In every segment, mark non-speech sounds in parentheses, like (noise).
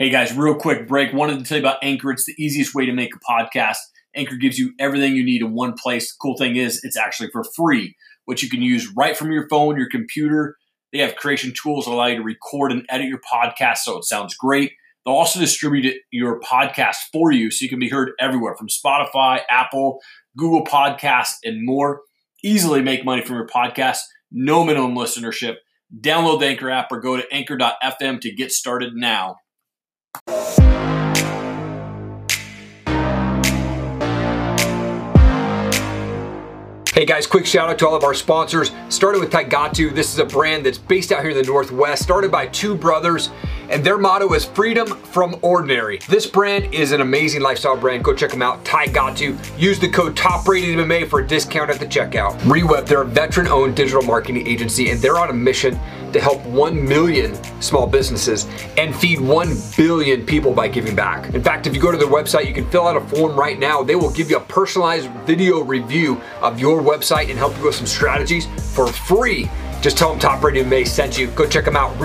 Hey guys, real quick break. Wanted to tell you about Anchor. It's the easiest way to make a podcast. Anchor gives you everything you need in one place. The cool thing is, it's actually for free, which you can use right from your phone, your computer. They have creation tools that allow you to record and edit your podcast so it sounds great. They'll also distribute your podcast for you so you can be heard everywhere from Spotify, Apple, Google Podcasts, and more. Easily make money from your podcast. No minimum listenership. Download the Anchor app or go to anchor.fm to get started now. Hey guys, quick shout out to all of our sponsors. Started with Tigatu. This is a brand that's based out here in the Northwest, started by two brothers, and their motto is freedom from ordinary. This brand is an amazing lifestyle brand. Go check them out, Tigatu. Use the code TOPRATEDMMA for a discount at the checkout. Reweb, they're a veteran owned digital marketing agency, and they're on a mission to help 1 million small businesses and feed 1 billion people by giving back. In fact, if you go to their website, you can fill out a form right now. They will give you a personalized video review of your website and help you with some strategies for free. Just tell them Top Rated MMA sent you. Go check them out,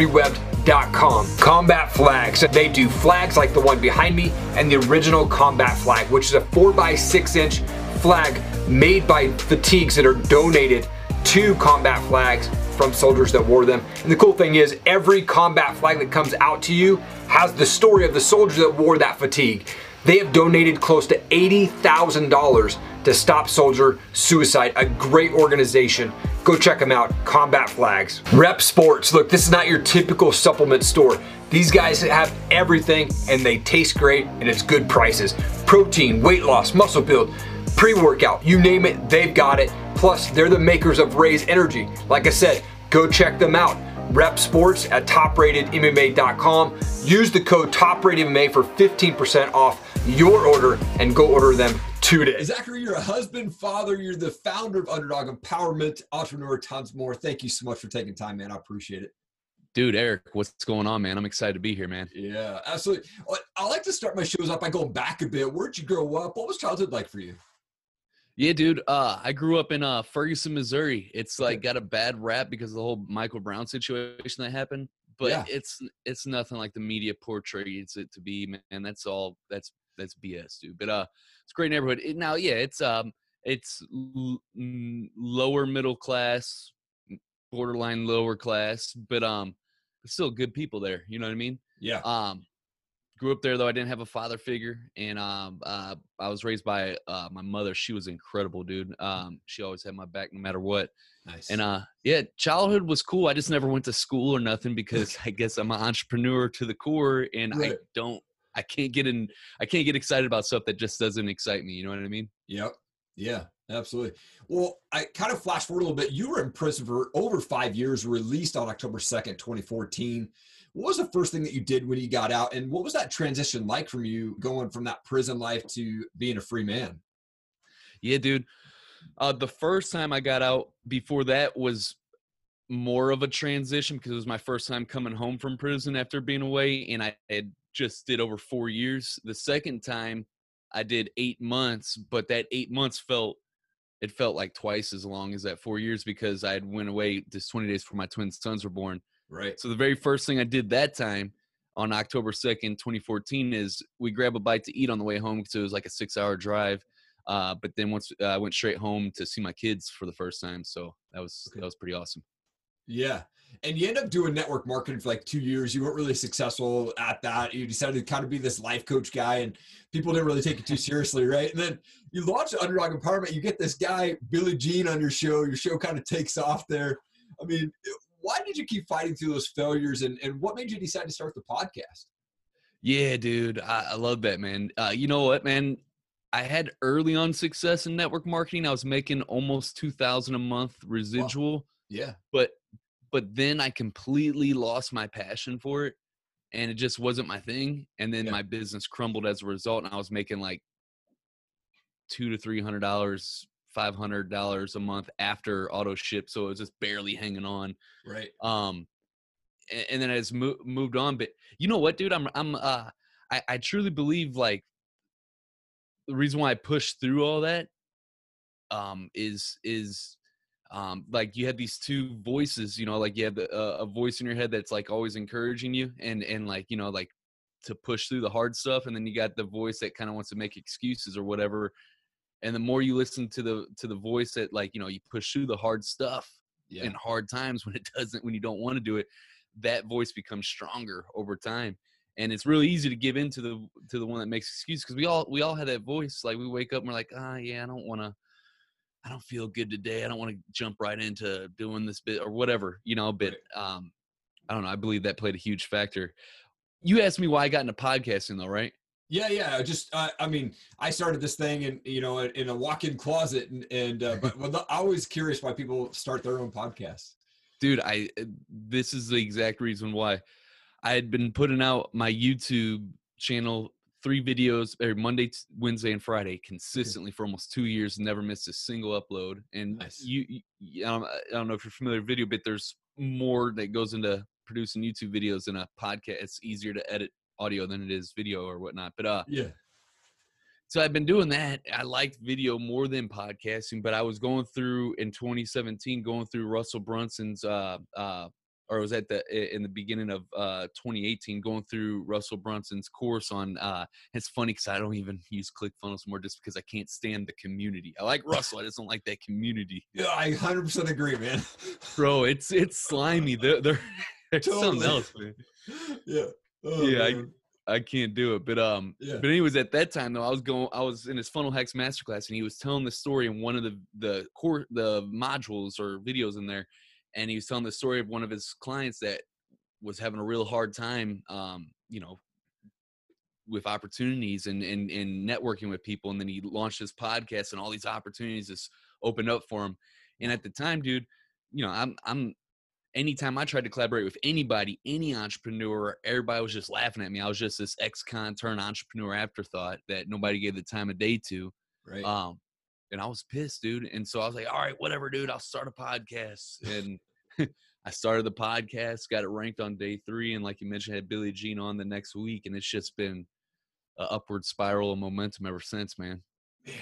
rewebbed.com. Combat flags. They do flags like the one behind me and the original combat flag, which is a 4x6 inch flag made by fatigues that are donated to combat flags from soldiers that wore them. And the cool thing is, every combat flag that comes out to you has the story of the soldier that wore that fatigue. They have donated close to $80,000 to Stop Soldier Suicide, a great organization. Go check them out, Combat Flags. Repp Sports, look, this is not your typical supplement store. These guys have everything and they taste great and it's good prices. Protein, weight loss, muscle build, pre-workout, you name it, they've got it. Plus, they're the makers of Raze Energy. Like I said, go check them out. Repp Sports at topratedmma.com. Use the code TOPRATEDMMA for 15% off your order and go order them today. Zachary, you're a husband, father, you're the founder of Underdog Empowerment, entrepreneur, tons more. Thank you so much for taking time, man. I appreciate it. Dude, Erik, what's going on, man? I'm excited to be here, man. Yeah, absolutely. I like to start my shows off by going back a bit. Where'd you grow up? What was childhood like for you? Yeah, dude. Uh, I grew up in uh, Ferguson, Missouri. It's like got a bad rap because of the whole Michael Brown situation that happened. But yeah. it's it's nothing like the media portrays it to be, man. That's all. That's that's BS, dude. But uh, it's a great neighborhood. It, now, yeah, it's um, it's l- lower middle class, borderline lower class, but um, still good people there. You know what I mean? Yeah. Um, grew up there though. I didn't have a father figure, and um, uh, I was raised by uh, my mother. She was incredible, dude. Um, she always had my back no matter what. Nice. And uh, yeah, childhood was cool. I just never went to school or nothing because I guess I'm an entrepreneur to the core, and right. I don't, I can't get in, I can't get excited about stuff that just doesn't excite me. You know what I mean? Yep. Yeah. Absolutely. Well, I kind of flash forward a little bit. You were in prison for over five years, released on October 2nd, 2014. What was the first thing that you did when you got out? And what was that transition like from you going from that prison life to being a free man? Yeah, dude. Uh, the first time I got out before that was more of a transition because it was my first time coming home from prison after being away. And I had just did over four years. The second time I did eight months, but that eight months felt it felt like twice as long as that four years because I had went away just 20 days before my twin sons were born. Right. So the very first thing I did that time on October 2nd, 2014 is we grab a bite to eat on the way home because it was like a six hour drive. Uh, but then once uh, I went straight home to see my kids for the first time. So that was, that was pretty awesome. Yeah. And you end up doing network marketing for like two years. You weren't really successful at that. You decided to kind of be this life coach guy, and people didn't really take it too seriously, right? And then you launch Underdog Empowerment. You get this guy, Billy Gene, on your show. Your show kind of takes off there. I mean, why did you keep fighting through those failures and, and what made you decide to start the podcast? Yeah, dude. I, I love that, man. Uh, you know what, man? I had early on success in network marketing. I was making almost 2000 a month residual. Wow. Yeah. But but then I completely lost my passion for it and it just wasn't my thing. And then yeah. my business crumbled as a result. And I was making like two to three hundred dollars five hundred dollars a month after auto ship, so it was just barely hanging on. Right. Um, and, and then I just mo- moved on. But you know what, dude? I'm I'm uh I, I truly believe like the reason why I pushed through all that um is is um like you have these two voices you know like you have the, uh, a voice in your head that's like always encouraging you and and like you know like to push through the hard stuff and then you got the voice that kind of wants to make excuses or whatever and the more you listen to the to the voice that like you know you push through the hard stuff yeah. in hard times when it (laughs) doesn't when you don't want to do it that voice becomes stronger over time and it's really easy to give in to the to the one that makes excuses because we all we all have that voice like we wake up and we're like ah oh, yeah i don't want to i don't feel good today i don't want to jump right into doing this bit or whatever you know but um i don't know i believe that played a huge factor. You asked me why i got into podcasting though right yeah, yeah. Just, uh, I mean, I started this thing in, you know, in a walk-in closet, and, and uh, but well, I was curious why people start their own podcasts. Dude, I uh, this is the exact reason why I had been putting out my YouTube channel three videos every Monday, Wednesday, and Friday consistently for almost two years. Never missed a single upload. And nice. you, you I, don't, I don't know if you're familiar with video, but there's more that goes into producing YouTube videos than a podcast. It's easier to edit audio than it is video or whatnot. But uh, yeah. So I've been doing that. I liked video more than podcasting, but I was going through in 2017, going through Russell Brunson's uh uh or was at the in the beginning of uh 2018 going through Russell Brunson's course on uh it's funny because I don't even (laughs) use ClickFunnels more just because I can't stand the community. I like Russell, I just don't like that community. Yeah, I 100% agree, man. Bro, it's it's slimy. They're, they're (laughs) totally. something else, man. Yeah. Oh, yeah, I, I can't do it. But um, yeah. but anyways, at that time though, I was going, I was in his funnel hacks masterclass, and he was telling the story in one of the the core the modules or videos in there, and he was telling the story of one of his clients that was having a real hard time, um, you know, with opportunities and, and and networking with people and then he launched his podcast and all these opportunities just opened up for him and at the time dude you know i'm i'm anytime I tried to collaborate with anybody, any entrepreneur, everybody was just laughing at me. I was just this ex-con turned entrepreneur afterthought that nobody gave the time of day to. Right. Um, and I was pissed, dude. And so I was like, all right, whatever, dude, I'll start a podcast. And (laughs) I started the podcast, got it ranked on day three. And like you mentioned, had Billy Gene on the next week. And it's just been an upward spiral of momentum ever since, man. Man,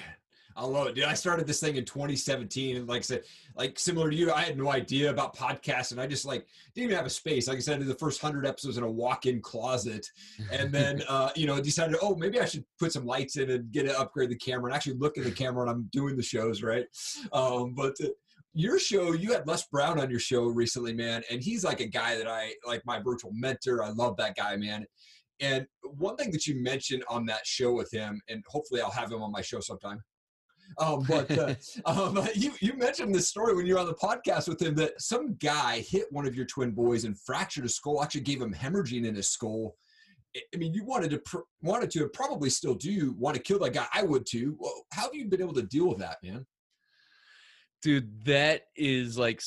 I love it, dude. I started this thing in 2017, and like I said, like similar to you, I had no idea about podcasts, and I just like didn't even have a space. Like I said, I did the first hundred episodes in a walk-in closet, and then (laughs) uh, you know decided, oh, maybe I should put some lights in and get to upgrade the camera and actually look at the camera when I'm doing the shows, right? Um, but uh, your show, you had Les Brown on your show recently, man, and he's like a guy that I like my virtual mentor. I love that guy, man. And one thing that you mentioned on that show with him, and hopefully I'll have him on my show sometime, um, but uh, (laughs) um, (laughs) you, you mentioned this story when you were on the podcast with him that some guy hit one of your twin boys and fractured his skull, actually gave him hemorrhaging in his skull. I mean, you wanted to pr- wanted to probably still do want to kill that guy. I would too. Well, how have you been able to deal with that, man? Dude that is like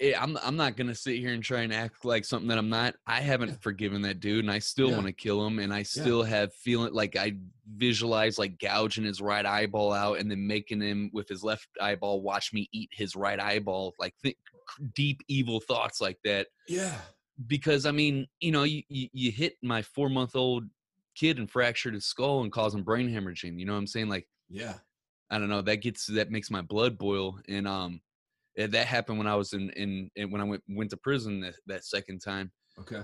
eh, i'm i'm not going to sit here and try and act like something that i'm not i haven't yeah. forgiven that dude and i still yeah. want to kill him and i still yeah. have feeling like i visualize like gouging his right eyeball out and then making him with his left eyeball watch me eat his right eyeball like th- deep evil thoughts like that yeah because i mean you know you, you, you hit my four month old kid and fractured his skull and caused him brain hemorrhaging you know what i'm saying like yeah I don't know. That gets that makes my blood boil, and um, that happened when I was in in, in when I went went to prison that, that second time. Okay.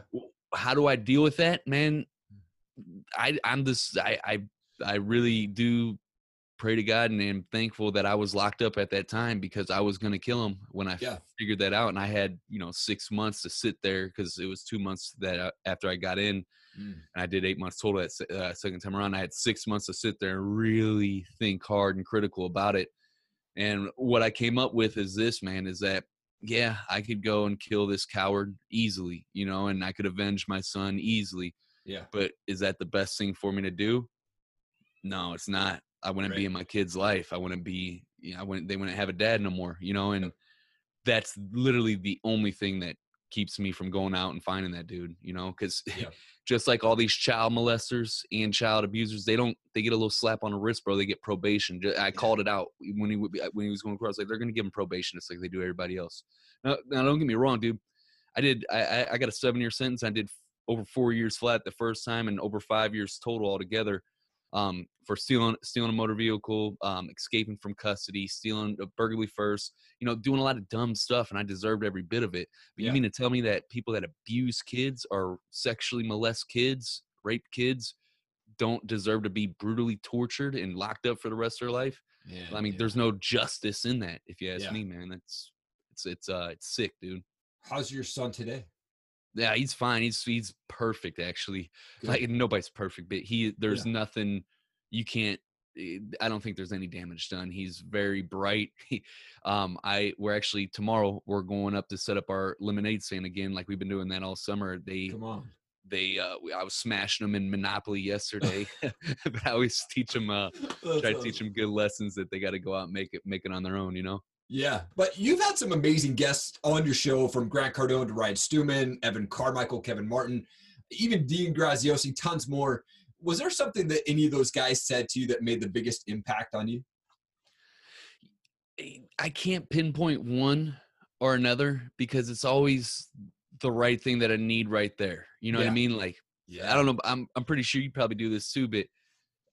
How do I deal with that, man? I I'm just I I I really do pray to God and am thankful that I was locked up at that time because I was going to kill him when I yeah. figured that out. And I had, you know, six months to sit there because it was two months that uh, after I got in mm. and I did eight months total that uh, second time around. I had six months to sit there and really think hard and critical about it. And what I came up with is this, man, is that, yeah, I could go and kill this coward easily, you know, and I could avenge my son easily. Yeah. But is that the best thing for me to do? No, it's not. I wouldn't right. be in my kid's life. I wouldn't be, you know, I wouldn't, they wouldn't have a dad no more, you know, and that's literally the only thing that keeps me from going out and finding that dude, you know, because yeah. (laughs) just like all these child molesters and child abusers, they don't, they get a little slap on the wrist, bro. They get probation. I called it out when he would be, uh, when he was going across, like they're going to give him probation. It's like they do everybody else. Now, now don't get me wrong, dude. I did, I, I got a seven year sentence. I did over four years flat the first time and over five years total altogether um, for stealing stealing a motor vehicle, um, escaping from custody, stealing a burglary first, you know, doing a lot of dumb stuff, and I deserved every bit of it. But yeah. you mean to tell me that people that abuse kids or sexually molest kids rape kids don't deserve to be brutally tortured and locked up for the rest of their life. Yeah, I mean, yeah. there's no justice in that, if you ask me, man. It's it's it's uh it's sick, dude. How's your son today? Yeah, he's fine. He's he's perfect actually. Good. Like nobody's perfect, but he there's yeah. nothing you can't eh, I don't think there's any damage done. He's very bright. (laughs) He, um, I we're actually tomorrow we're going up to set up our lemonade stand again, like we've been doing that all summer. They come on. They uh, I was smashing them in Monopoly yesterday, (laughs) (laughs) but I always teach them uh, try to awesome. teach them good lessons that they got to go out and make it make it on their own. You know. Yeah, but you've had some amazing guests on your show from Grant Cardone to Ryan Stewman, Evan Carmichael, Kevin Martin, even Dean Graziosi, tons more. Was there something that any of those guys said to you that made the biggest impact on you? I can't pinpoint one or another because it's always the right thing that I need right there. You know yeah. what I mean? Like, yeah. I don't know. I'm I'm pretty sure you probably do this too, but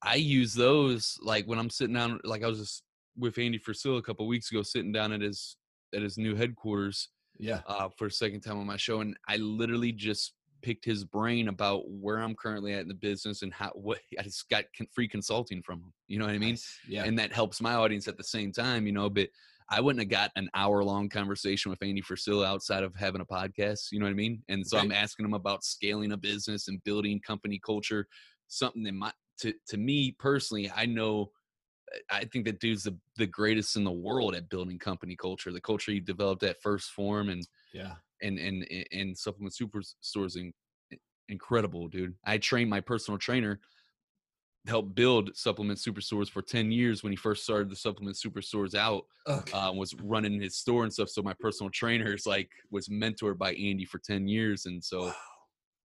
I use those like when I'm sitting down. Like I was just with Andy Frisella a couple weeks ago, sitting down at his at his new headquarters. Yeah. Uh, for a second time on my show, and I literally just picked his brain about where I'm currently at in the business and how what (laughs) I just got free consulting from him. You know what I mean? Nice. Yeah. And that helps my audience at the same time. You know, but I wouldn't have got an hour long conversation with Andy Frisella outside of having a podcast. You know what I mean? And so I'm asking him about scaling a business and building company culture. Something that my to to me personally, I know I think that dude's the, the greatest in the world at building company culture. The culture you developed at 1st Phorm and yeah, and and and supplement superstores in, incredible, dude. I trained my personal trainer, helped build supplement superstores for ten years when he first started the supplement superstores out. Okay. Uh, was running his store and stuff. So my personal trainer is like was mentored by Andy for ten years, and so wow.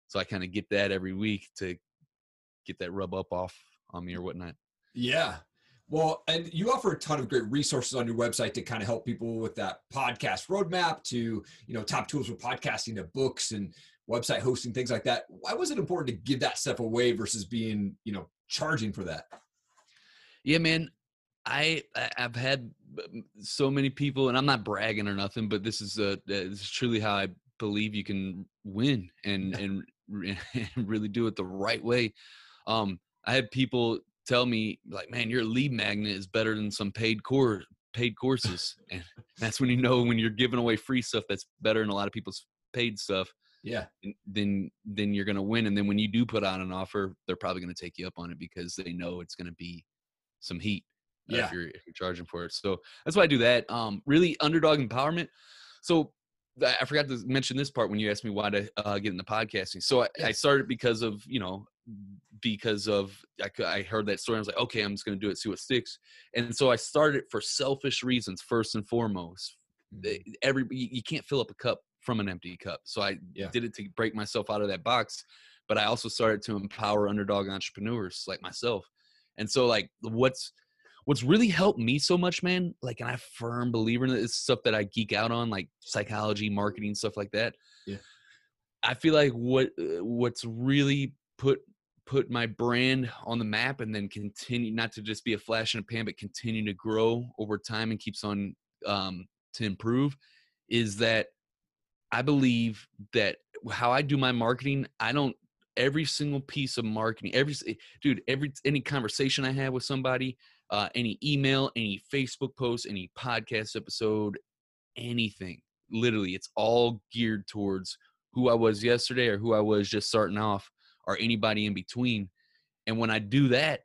so I kind of get that every week to get that rub up off on me or whatnot. Yeah, well, and you offer a ton of great resources on your website to kind of help people with that podcast roadmap to, you know, top tools for podcasting to books and website hosting, things like that. Why was it important to give that stuff away versus being, you know, charging for that? Yeah, man. I I've had so many people, and I'm not bragging or nothing, but this is a this is truly how I believe you can win and and, (laughs) and really do it the right way. Um, I had people tell me like, man, your lead magnet is better than some paid core paid courses, (laughs) and that's when you know when you're giving away free stuff that's better than a lot of people's paid stuff. Yeah, then then you're gonna win, and then when you do put out an offer, they're probably gonna take you up on it because they know it's gonna be some heat. Uh, yeah, if you're, if you're charging for it. So that's why I do that. Um, really underdog empowerment. So I forgot to mention this part when you asked me why to uh, get into podcasting. So I, I, started because of you know because of I, I heard that story. I was like, okay, I'm just going to do it, see what sticks. And so I started for selfish reasons first and foremost. Mm-hmm. Every you can't fill up a cup from an empty cup. So I yeah. did it to break myself out of that box. But I also started to empower underdog entrepreneurs like myself. And so like what's what's really helped me so much, man, like and I'm a firm believer in this stuff that I geek out on, like psychology, marketing, stuff like that. Yeah. I feel like what uh, what's really put put my brand on the map and then continue not to just be a flash in a pan, but continue to grow over time and keeps on um, to improve is that I believe that how I do my marketing, I don't every single piece of marketing, every dude, every any conversation I have with somebody, uh, any email, any Facebook post, any podcast episode, anything, literally, it's all geared towards who I was yesterday or who I was just starting off or anybody in between. And when I do that,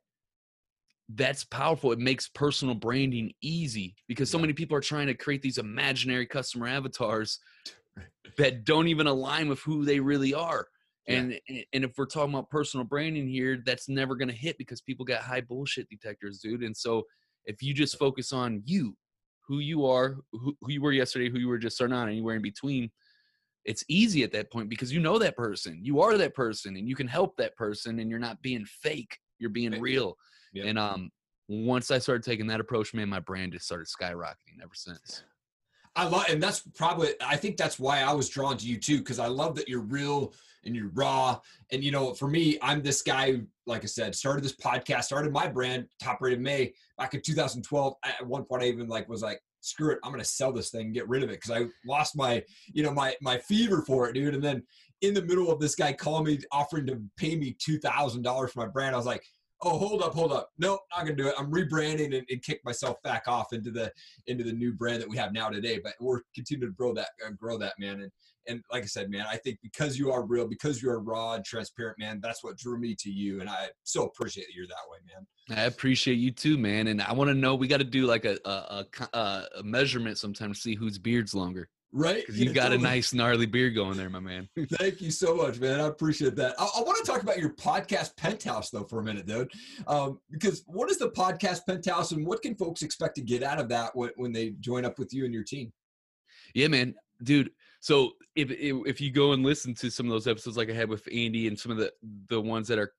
that's powerful. It makes personal branding easy because so many people are trying to create these imaginary customer avatars (laughs) that don't even align with who they really are. Yeah. And and if we're talking about personal branding here, that's never going to hit because people got high bullshit detectors, dude. And so if you just focus on you, who you are, who, who you were yesterday, who you were just starting on, anywhere in between, it's easy at that point because you know that person you are that person and you can help that person and you're not being fake you're being real and um once i started taking that approach man my brand just started skyrocketing ever since i love and that's probably i think that's why i was drawn to you too because i love that you're real and you're raw and you know for me i'm this guy like i said started this podcast started my brand top rated MMA back in 2012 at one point i even like was like screw it, I'm gonna sell this thing, get rid of it because I lost my, you know, my my fever for it, dude. And then in the middle of this guy calling me, offering to pay me two thousand dollars for my brand. I was like, oh, hold up, hold up. No, not gonna do it. I'm rebranding and, and, kick myself back off into the into the new brand that we have now today. But we're continuing to grow that uh, grow that man. And and like I said, man, I think because you are real, because you're raw and transparent, man, that's what drew me to you. And I so appreciate that you're that way, man. I appreciate you too, man. And I want to know, we got to do like a, a, a, a measurement sometime to see whose beard's longer. Right. Because you yeah, got totally. a nice gnarly beard going there, my man. (laughs) Thank you so much, man. I appreciate that. I, I want to talk about your podcast penthouse though for a minute, dude. Um, because what is the podcast penthouse and what can folks expect to get out of that when, when they join up with you and your team? Yeah, man, dude. So if if you go and listen to some of those episodes like I had with Andy and some of the the ones that are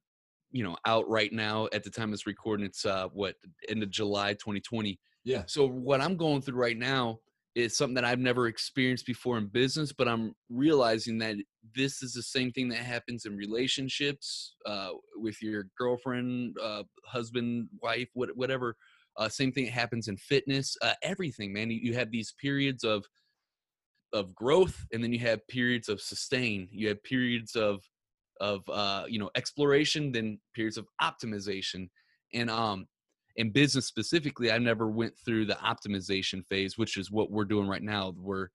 you know out right now at the time it's recording, it's uh what end of July 2020. Yeah. So what I'm going through right now is something that I've never experienced before in business, but I'm realizing that this is the same thing that happens in relationships uh, with your girlfriend, uh, husband, wife, what, whatever. Uh, same thing happens in fitness, uh, everything, man. You, you have these periods of of growth, and then you have periods of sustain. You have periods of of uh, you know exploration, then periods of optimization, and um, in business specifically, I never went through the optimization phase, which is what we're doing right now. We're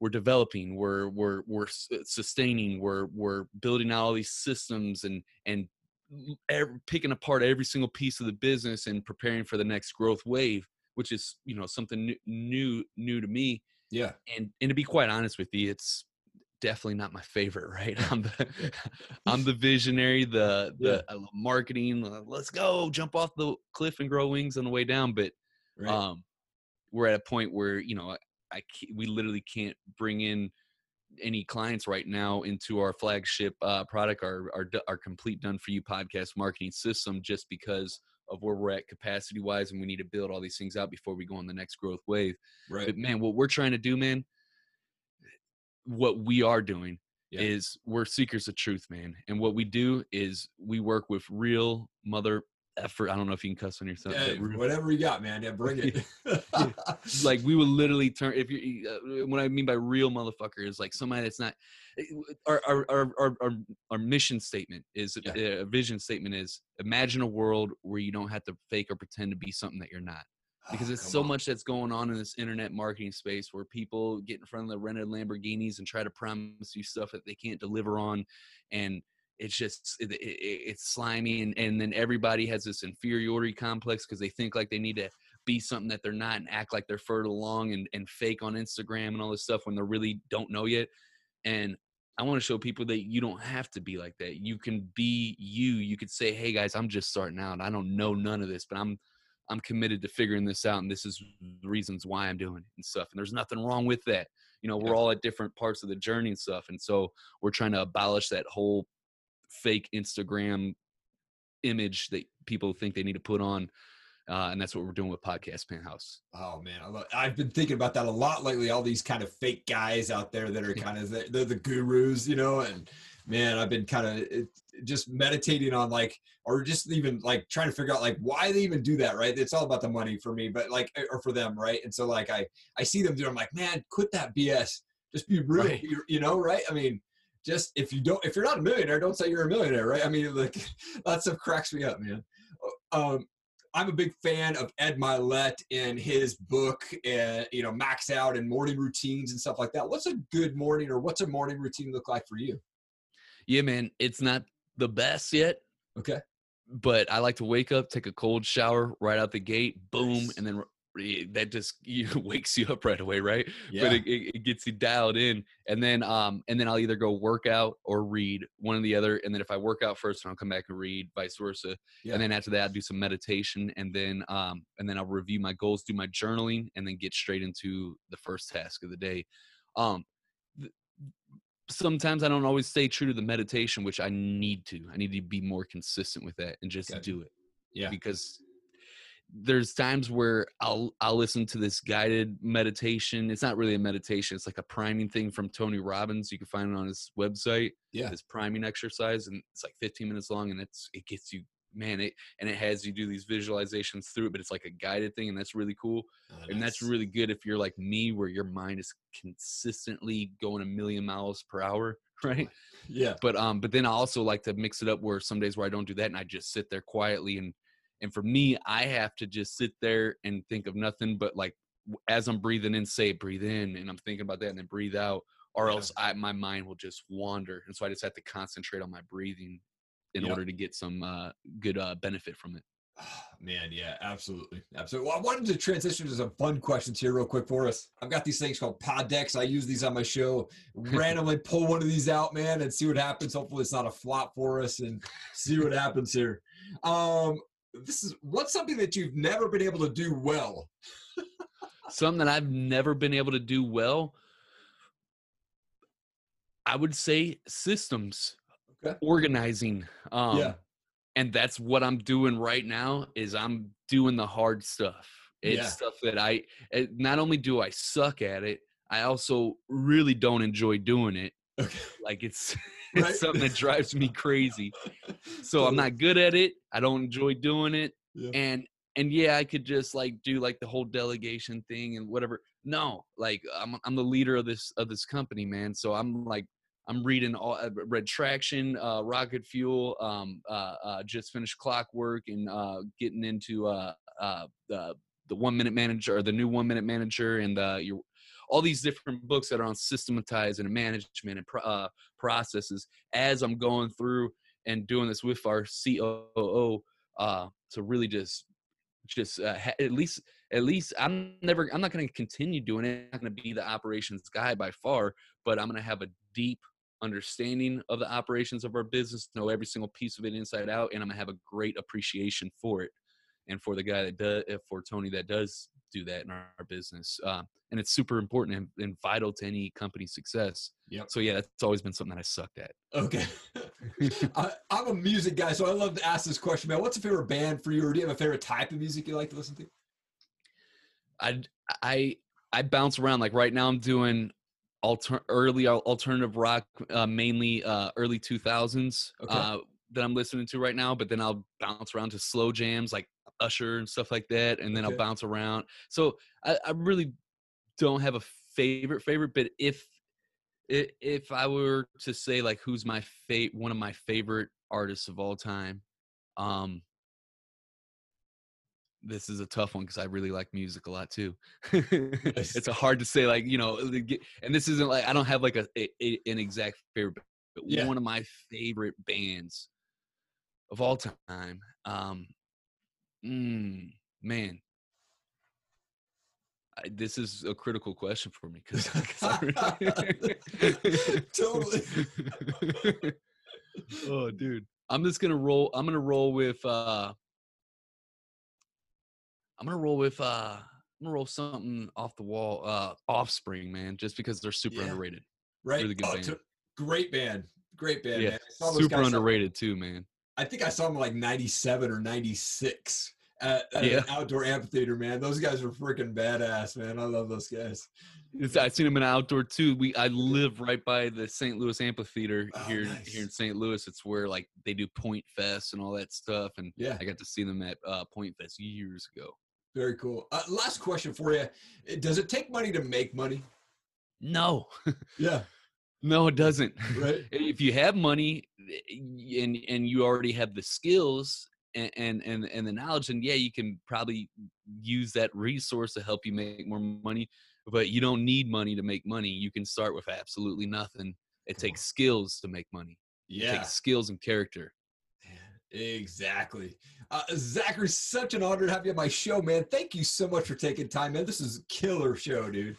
we're developing, we're we're we're sustaining, we're we're building out all these systems and and every, picking apart every single piece of the business and preparing for the next growth wave, which is you know something new new, new to me. Yeah, and and to be quite honest with you, it's definitely not my favorite, right? (laughs) I'm the I'm the visionary, the the yeah. marketing. Uh, let's go, jump off the cliff and grow wings on the way down. But right. um, we're at a point where you know I, I we literally can't bring in any clients right now into our flagship uh, product, our, our our complete done for you podcast marketing system, just because of where we're at capacity wise, and we need to build all these things out before we go on the next growth wave. Right. But man, what we're trying to do, man what we are doing yeah. is we're seekers of truth, man. And what we do is we work with real mother effort. I don't know if you can cuss on yourself. Yeah, whatever you got, man. Yeah, bring it. (laughs) (laughs) like we would literally turn if you. Uh, what I mean by real motherfucker is like somebody that's not. Eh, our our our our, our mission statement is yeah. a vision statement is imagine a world where you don't have to fake or pretend to be something that you're not because it's so on. much that's going on in this internet marketing space where people get in front of the rented Lamborghinis and try to promise you stuff that they can't deliver on, and it's just it, it, it's slimy, and, and then everybody has this inferiority complex because they think like they need to be something that they're not and act like they're further along and, and fake on Instagram and all this stuff when they really don't know yet. And I want to show people that you don't have to be like that. You can be you. You could say, "Hey guys, I'm just starting out. I don't know none of this, but I'm I'm committed to figuring this out, and this is the reasons why I'm doing it and stuff. And there's nothing wrong with that. You know, we're all at different parts of the journey and stuff, and so we're trying to abolish that whole fake Instagram image that people think they need to put on. Uh, and that's what we're doing with podcast penthouse oh man I love, i've been thinking about that a lot lately all these kind of fake guys out there that are (laughs) kind of they're the gurus you know and man, I've been kind of just meditating on like, or just even like trying to figure out like why they even do that, right? It's all about the money for me, but like, or for them, right? And so like, I I see them do. I'm like, man, quit that BS. Just be real, right. you know, right? I mean, just if you don't, if you're not a millionaire, don't say you're a millionaire, right? I mean, like (laughs) that stuff cracks me up, man. Um, I'm a big fan of Ed Mylett and his book, and you know, Max Out and morning routines and stuff like that. What's a good morning, or what's a morning routine look like for you? Yeah, man, it's not the best yet. Okay. But I like to wake up, take a cold shower right out the gate, boom, nice. and then that just (laughs) you wakes you up right away, right? Yeah. But it, it, gets you dialed in, and then um and then I'll either go work out or read one or the other, and then if I work out first, I'll come back and read, vice versa. Yeah. And then after that, I'll do some meditation, and then um and then I'll review my goals, do my journaling, and then get straight into the first task of the day. Um, sometimes I don't always stay true to the meditation, which I need to. I need to be more consistent with that and just do it. Yeah. Because there's times where I'll I'll listen to this guided meditation. It's not really a meditation. It's like a priming thing from Tony Robbins. You can find it on his website. Yeah. This priming exercise, and it's like 15 minutes long, and it's it gets you man it and it has you do these visualizations through it but it's like a guided thing and that's really cool oh, nice. and that's really good if you're like me where your mind is consistently going a million miles per hour (laughs) right? Yeah. But um, but then I also like to mix it up where some days where I don't do that and I just sit there quietly and and for me, I have to just sit there and think of nothing but like as I'm breathing in, say breathe in, and I'm thinking about that, and then breathe out, or else I, my mind will just wander, and so I just have to concentrate on my breathing in yep. order to get some uh, good uh, benefit from it. man, yeah, absolutely, absolutely. Well, I wanted to transition to some fun questions here, real quick for us. I've got these things called pod decks. I use these on my show. (laughs) Randomly pull one of these out, man, and see what happens. Hopefully, it's not a flop for us, and see what happens here. Um, this is what's something that you've never been able to do well. (laughs) something that I've never been able to do well. I would say systems, okay. organizing. Um, yeah and that's what i'm doing right now is i'm doing the hard stuff it's yeah. stuff that i eh, not only do i suck at it i also really don't enjoy doing it okay. (laughs) like it's (laughs) it's right? something that drives me crazy (laughs) so i'm not good at it i don't enjoy doing it yeah. and and yeah i could just like do like the whole delegation thing and whatever no like i'm i'm the leader of this of this company man so i'm like I'm reading all uh, read Traction, uh, Rocket Fuel, um, uh, uh, just finished Clockwork, and uh, getting into uh, the the One Minute Manager or the new One Minute Manager, and the your all these different books that are on systematizing and management and pro- uh, processes. As I'm going through and doing this with our COO uh, to really just just uh, ha- at least at least I'm never I'm not going to continue doing it. I'm not going to be the operations guy by far, but I'm going to have a deep understanding of the operations of our business, know every single piece of it inside out, and I'm gonna have a great appreciation for it. And for the guy that does, eh, for Tony that does do that in our, our business, uh, and it's super important and, and, vital to any company success. Yep. So yeah, that's always been something that I sucked at. Okay. (laughs) I, am a music guy, so I love to ask this question, man. What's a favorite band for you, or do you have a favorite type of music you like to listen to? I I I bounce around. Like right now, I'm doing alter- early alternative rock, uh, mainly uh, early 2000s okay. uh, that I'm listening to right now. But then I'll bounce around to slow jams like Usher and stuff like that, and then okay. I'll bounce around. So I, I, really don't have a favorite favorite, but if if I were to say like who's my fate, one of my favorite artists of all time, um, this is a tough one because I really like music a lot too. (laughs) it's a hard to say, like you know, and this isn't like I don't have like a, a an exact favorite, but yeah. one of my favorite bands of all time. Um, mm, man, I, this is a critical question for me because (laughs) (laughs) totally. (laughs) oh, dude, I'm just gonna roll. I'm gonna roll with. uh I'm gonna roll with uh I'm gonna roll something off the wall, uh offspring, man, just because they're super yeah. underrated. Right. Really good oh, band. T- great band. Great band, yeah. man. Super underrated too, man. I think I saw them like 97 or 96 at, at yeah. an outdoor amphitheater, man. Those guys are freaking badass, man. I love those guys. I've seen them in an outdoor too. We I live right by the St. Louis Amphitheater oh, here nice. here in St. Louis. It's where like they do Point Fest and all that stuff. And yeah, I got to see them at uh, Point Fest years ago. Very cool. Uh, last question for you: Does it take money to make money? No. (laughs) yeah. No, it doesn't. Right. (laughs) If you have money eh, and and you already have the skills and, and and the knowledge, and yeah, you can probably use that resource to help you make more money. But you don't need money to make money. You can start with absolutely nothing. It takes skills to make money. Yeah. It takes skills and character. Exactly. Uh, Zachary, such an honor to have you on my show, man. Thank you so much for taking time, man. This is a killer show, dude.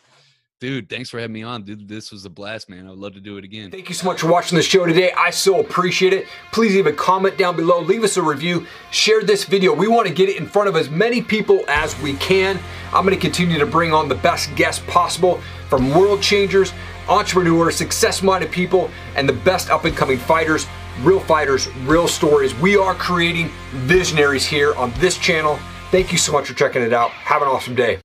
Dude, thanks for having me on. Dude, this was a blast, man. I would love to do it again. Thank you so much for watching the show today. I so appreciate it. Please leave a comment down below. Leave us a review. Share this video. We want to get it in front of as many people as we can. I'm going to continue to bring on the best guests possible from world changers, entrepreneurs, success-minded people, and the best up-and-coming fighters real fighters, real stories. We are creating visionaries here on this channel. Thank you so much for checking it out. Have an awesome day.